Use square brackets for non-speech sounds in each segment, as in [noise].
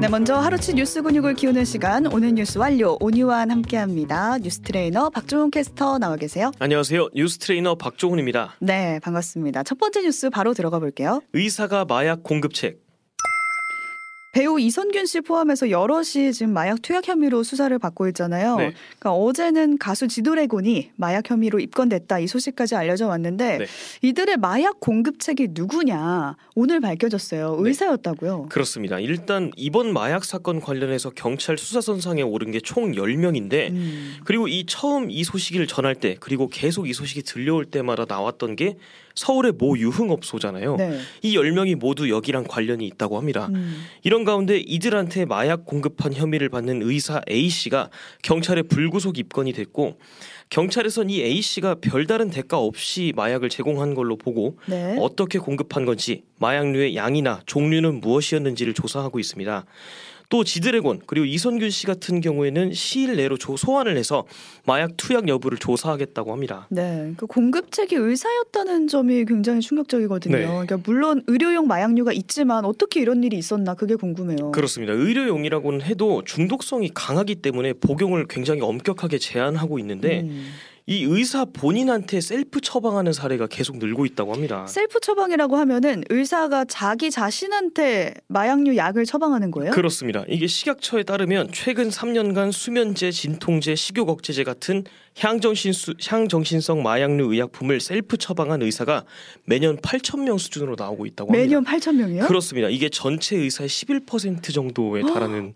네, 먼저 하루치 뉴스 근육을 키우는 시간 오늘 뉴스 완료 오뉴완 함께합니다. 뉴스 트레이너 박종훈 캐스터 나와 계세요. 안녕하세요. 뉴스 트레이너 박종훈입니다. 네, 반갑습니다. 첫 번째 뉴스 바로 들어가 볼게요. 의사가 마약 공급책 배우 이선균 씨 포함해서 여럿이 지금 마약 투약 혐의로 수사를 받고 있잖아요. 네. 그러니까 어제는 가수 지드래곤이 마약 혐의로 입건됐다 이 소식까지 알려져 왔는데 네. 이들의 마약 공급책이 누구냐 오늘 밝혀졌어요. 네. 의사였다고요. 그렇습니다. 일단 이번 마약 사건 관련해서 경찰 수사선상에 오른 게 총 10명인데 음. 그리고 이 처음 이 소식을 전할 때 그리고 계속 이 소식이 들려올 때마다 나왔던 게 서울의 모 유흥업소잖아요. 네. 이 10명이 모두 여기랑 관련이 있다고 합니다. 음. 이런 가운데 이들한테 마약 공급한 혐의를 받는 의사 A 씨가 경찰에 불구속 입건이 됐고 경찰에선 이 A 씨가 별다른 대가 없이 마약을 제공한 걸로 보고 네. 어떻게 공급한 건지 마약류의 양이나 종류는 무엇이었는지를 조사하고 있습니다. 또 지드래곤 그리고 이선균 씨 같은 경우에는 시일 내로 조- 소환을 해서 마약 투약 여부를 조사하겠다고 합니다. 네, 그 공급책이 의사였다는 점이 굉장히 충격적이거든요. 네. 그러니까 물론 의료용 마약류가 있지만 어떻게 이런 일이 있었나 그게 궁금해요. 그렇습니다. 의료용이라고는 해도 중독성이 강하기 때문에 복용을 굉장히 엄격하게 제한하고 있는데 음. 이 의사 본인한테 셀프 처방하는 사례가 계속 늘고 있다고 합니다. 셀프 처방이라고 하면은 의사가 자기 자신한테 마약류 약을 처방하는 거예요? 그렇습니다. 이게 식약처에 따르면 최근 3년간 수면제, 진통제, 식욕 억제제 같은 향정신수, 향정신성 마약류 의약품을 셀프 처방한 의사가 매년 8천 명 수준으로 나오고 있다고 합니다. 매년 8천 명이요? 그렇습니다. 이게 전체 의사의 11% 정도에 [gasps] 달하는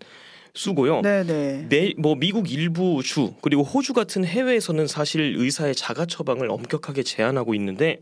수고요. 네네. 매, 뭐 미국 일부 주 그리고 호주 같은 해외에서는 사실 의사의 자가 처방을 엄격하게 제한하고 있는데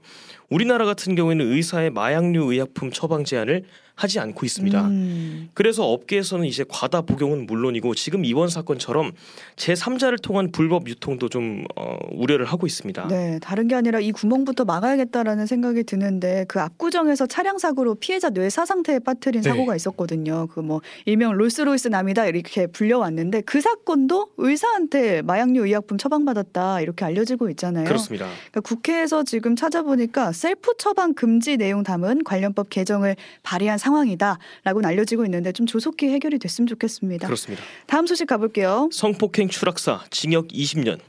우리나라 같은 경우에는 의사의 마약류 의약품 처방 제한을 하지 않고 있습니다. 음. 그래서 업계에서는 이제 과다 복용은 물론이고 지금 이번 사건처럼 제 3자를 통한 불법 유통도 좀 어, 우려를 하고 있습니다. 네, 다른 게 아니라 이 구멍부터 막아야겠다라는 생각이 드는데 그 압구정에서 차량 사고로 피해자 뇌사 상태에 빠뜨린 네. 사고가 있었거든요. 그 뭐 일명 롤스로이스 남이다 이렇게 불려왔는데 그 사건도 의사한테 마약류 의약품 처방받았다 이렇게 알려지고 있잖아요. 그렇습니다. 그러니까 국회에서 지금 찾아보니까 셀프 처방 금지 내용 담은 관련법 개정을 발의한 상황이다라고는 알려지고 있는데 좀 조속히 해결이 됐으면 좋겠습니다. 그렇습니다. 다음 소식 가볼게요. 성폭행 추락사 징역 20년.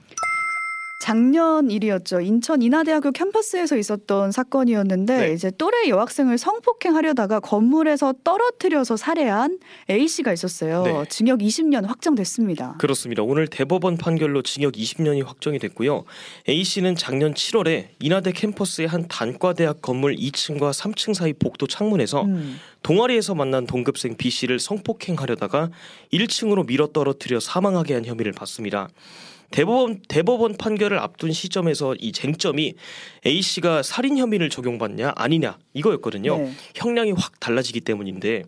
작년 일이었죠. 인천 인하대학교 캠퍼스에서 있었던 사건이었는데 네. 이제 또래 여학생을 성폭행하려다가 건물에서 떨어뜨려서 살해한 A 씨가 있었어요. 네. 징역 20년 확정됐습니다. 그렇습니다. 오늘 대법원 판결로 징역 20년이 확정이 됐고요. A 씨는 작년 7월에 인하대 캠퍼스의 한 단과대학 건물 2층과 3층 사이 복도 창문에서 음. 동아리에서 만난 동급생 B 씨를 성폭행하려다가 1층으로 밀어 떨어뜨려 사망하게 한 혐의를 받습니다. 대법원 대법원 판결을 앞둔 시점에서 이 쟁점이 A 씨가 살인 혐의를 적용받냐 아니냐 이거였거든요. 네. 형량이 확 달라지기 때문인데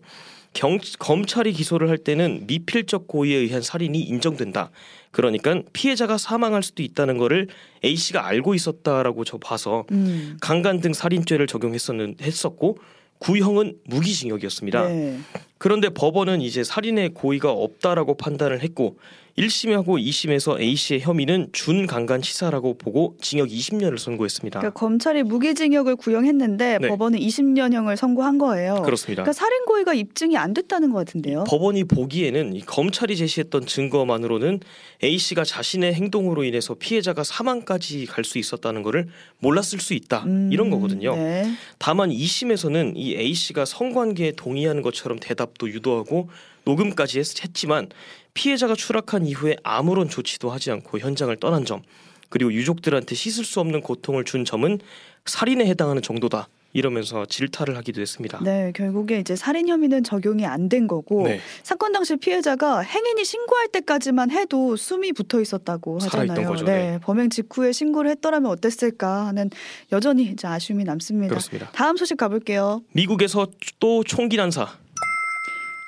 경, 검찰이 기소를 할 때는 미필적 고의에 의한 살인이 인정된다. 그러니까 피해자가 사망할 수도 있다는 거를 A 씨가 알고 있었다라고 저 봐서 음. 강간 등 살인죄를 적용했었는 했었고 구형은 무기징역이었습니다. 네. 그런데 법원은 이제 살인의 고의가 없다라고 판단을 했고 1심하고 2심에서 A 씨의 혐의는 준강간 치사라고 보고 징역 20년을 선고했습니다. 그러니까 검찰이 무기징역을 구형했는데 네. 법원은 20년형을 선고한 거예요. 그렇습니다. 그러니까 살인 고의가 입증이 안 됐다는 것 같은데요. 법원이 보기에는 이 검찰이 제시했던 증거만으로는 A 씨가 자신의 행동으로 인해서 피해자가 사망까지 갈 수 있었다는 것을 몰랐을 수 있다 음, 이런 거거든요. 네. 다만 2심에서는 이 A 씨가 성관계에 동의하는 것처럼 대답도 유도하고 녹음까지 했, 했지만 피해자가 추락한 이후에 아무런 조치도 하지 않고 현장을 떠난 점 그리고 유족들한테 씻을 수 없는 고통을 준 점은 살인에 해당하는 정도다 이러면서 질타를 하기도 했습니다. 네, 결국에 이제 살인 혐의는 적용이 안 된 거고 네. 사건 당시 피해자가 행인이 신고할 때까지만 해도 숨이 붙어 있었다고 하잖아요. 거죠, 네, 네. 범행 직후에 신고를 했더라면 어땠을까 하는 여전히 이제 아쉬움이 남습니다. 그렇습니다. 다음 소식 가볼게요. 미국에서 또 총기 난사.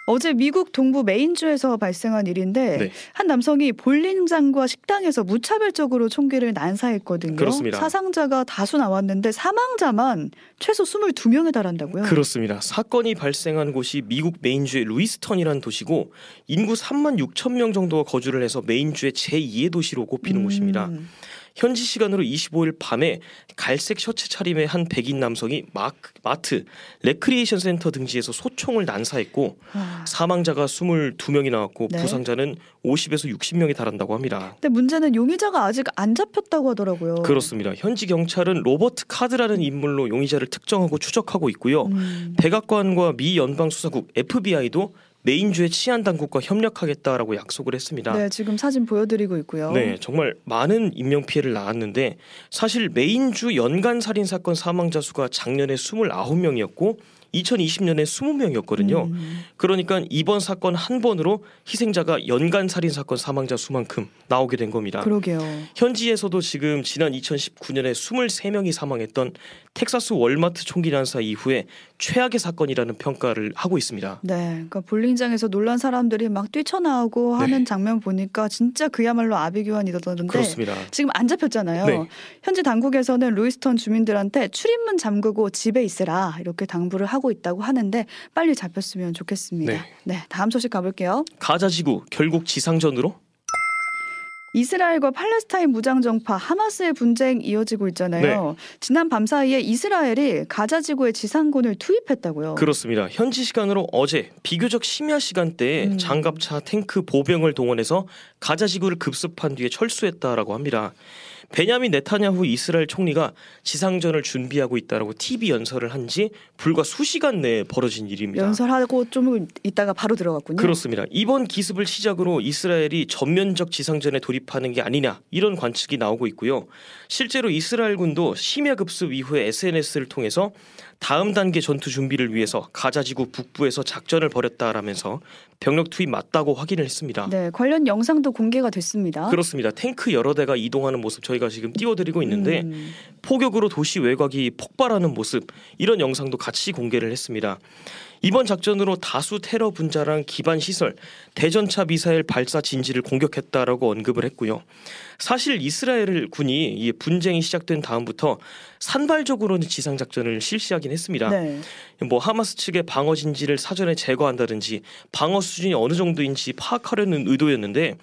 어제 미국 동부 메인주에서 발생한 일인데 네. 한 남성이 볼링장과 식당에서 무차별적으로 총기를 난사했거든요. 그렇습니다. 사상자가 다수 나왔는데 사망자만 최소 22명에 달한다고요. 그렇습니다. 사건이 발생한 곳이 미국 메인주의 루이스턴이라는 도시고 인구 3만 6천 명 정도가 거주를 해서 메인주의 제2의 도시로 꼽히는 음, 곳입니다. 현지 시간으로 25일 밤에 갈색 셔츠 차림의 한 백인 남성이 마크, 마트 레크리에이션 센터 등지에서 소총을 난사했고 와. 사망자가 22명이 나왔고 네. 부상자는 50에서 60명이 달한다고 합니다. 근데 문제는 용의자가 아직 안 잡혔다고 하더라고요. 그렇습니다. 현지 경찰은 로버트 카드라는 인물로 용의자를 특정하고 추적하고 있고요. 음. 백악관과 미 연방 수사국 FBI도 메인주의 치안 당국과 협력하겠다라고 약속을 했습니다. 네, 지금 사진 보여드리고 있고요. 네, 정말 많은 인명 피해를 낳았는데 사실 메인주 연간 살인 사건 사망자 수가 작년에 29명이었고 2020년에 20명이었거든요. 음. 그러니까 이번 사건 한 번으로 희생자가 연간 살인 사건 사망자 수만큼 나오게 된 겁니다. 그러게요. 현지에서도 지금 지난 2019년에 23명이 사망했던 텍사스 월마트 총기 난사 이후에 최악의 사건이라는 평가를 하고 있습니다. 네, 그러니까 볼링장에서 놀란 사람들이 막 뛰쳐나오고 네. 하는 장면 보니까 진짜 그야말로 아비규환이던데. 그렇습니다. 지금 안 잡혔잖아요. 네. 현지 당국에서는 루이스턴 주민들한테 출입문 잠그고 집에 있으라 이렇게 당부를 하고 있다고 하는데 빨리 잡혔으면 좋겠습니다. 네. 네, 다음 소식 가볼게요. 가자 지구 결국 지상전으로 이스라엘과 팔레스타인 무장정파 하마스의 분쟁 이어지고 있잖아요. 네. 지난 밤 사이에 이스라엘이 가자 지구에 지상군을 투입했다고요. 그렇습니다. 현지 시간으로 어제 비교적 심야 시간대에 음. 장갑차, 탱크, 보병을 동원해서 가자 지구를 급습한 뒤에 철수했다라고 합니다. 베냐민 네타냐후 이스라엘 총리가 지상전을 준비하고 있다라고 TV 연설을 한 지 불과 수시간 내에 벌어진 일입니다. 연설하고 좀 있다가 바로 들어갔군요. 그렇습니다. 이번 기습을 시작으로 이스라엘이 전면적 지상전에 돌입하는 게 아니냐 이런 관측이 나오고 있고요. 실제로 이스라엘군도 심야 급습 이후에 SNS를 통해서 다음 단계 전투 준비를 위해서 가자지구 북부에서 작전을 벌였다라면서 병력 투입 맞다고 확인을 했습니다. 네, 관련 영상도 공개가 됐습니다. 그렇습니다. 탱크 여러 대가 이동하는 모습 저희가 지금 띄워드리고 있는데 음, 포격으로 도시 외곽이 폭발하는 모습 이런 영상도 같이 공개를 했습니다. 이번 작전으로 다수 테러 분자랑 기반 시설, 대전차 미사일 발사 진지를 공격했다라고 언급을 했고요. 사실 이스라엘 군이 이 분쟁이 시작된 다음부터 산발적으로는 지상 작전을 실시하긴 했습니다. 네. 뭐 하마스 측의 방어 진지를 사전에 제거한다든지 방어 수준이 어느 정도인지 파악하려는 의도였는데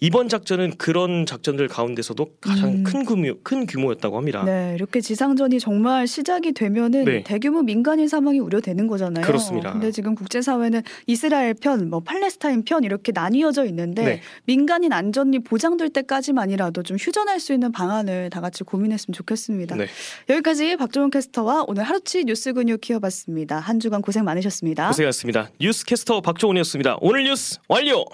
이번 작전은 그런 작전들 가운데서도 가장 음. 큰 규모 큰 규모였다고 합니다. 네, 이렇게 지상전이 정말 시작이 되면은 네. 대규모 민간인 사망이 우려되는 거잖아요. 그렇습니다. 근데 지금 국제사회는 이스라엘 편, 뭐 팔레스타인 편 이렇게 나뉘어져 있는데 네. 민간인 안전이 보장될 때까지만이라도 좀 휴전할 수 있는 방안을 다 같이 고민했으면 좋겠습니다. 네. 여기까지 박종원 캐스터와 오늘 하루치 뉴스 근육 키워봤습니다. 한 주간 고생 많으셨습니다. 고생하셨습니다. 뉴스 캐스터 박종훈이었습니다. 오늘 뉴스 완료.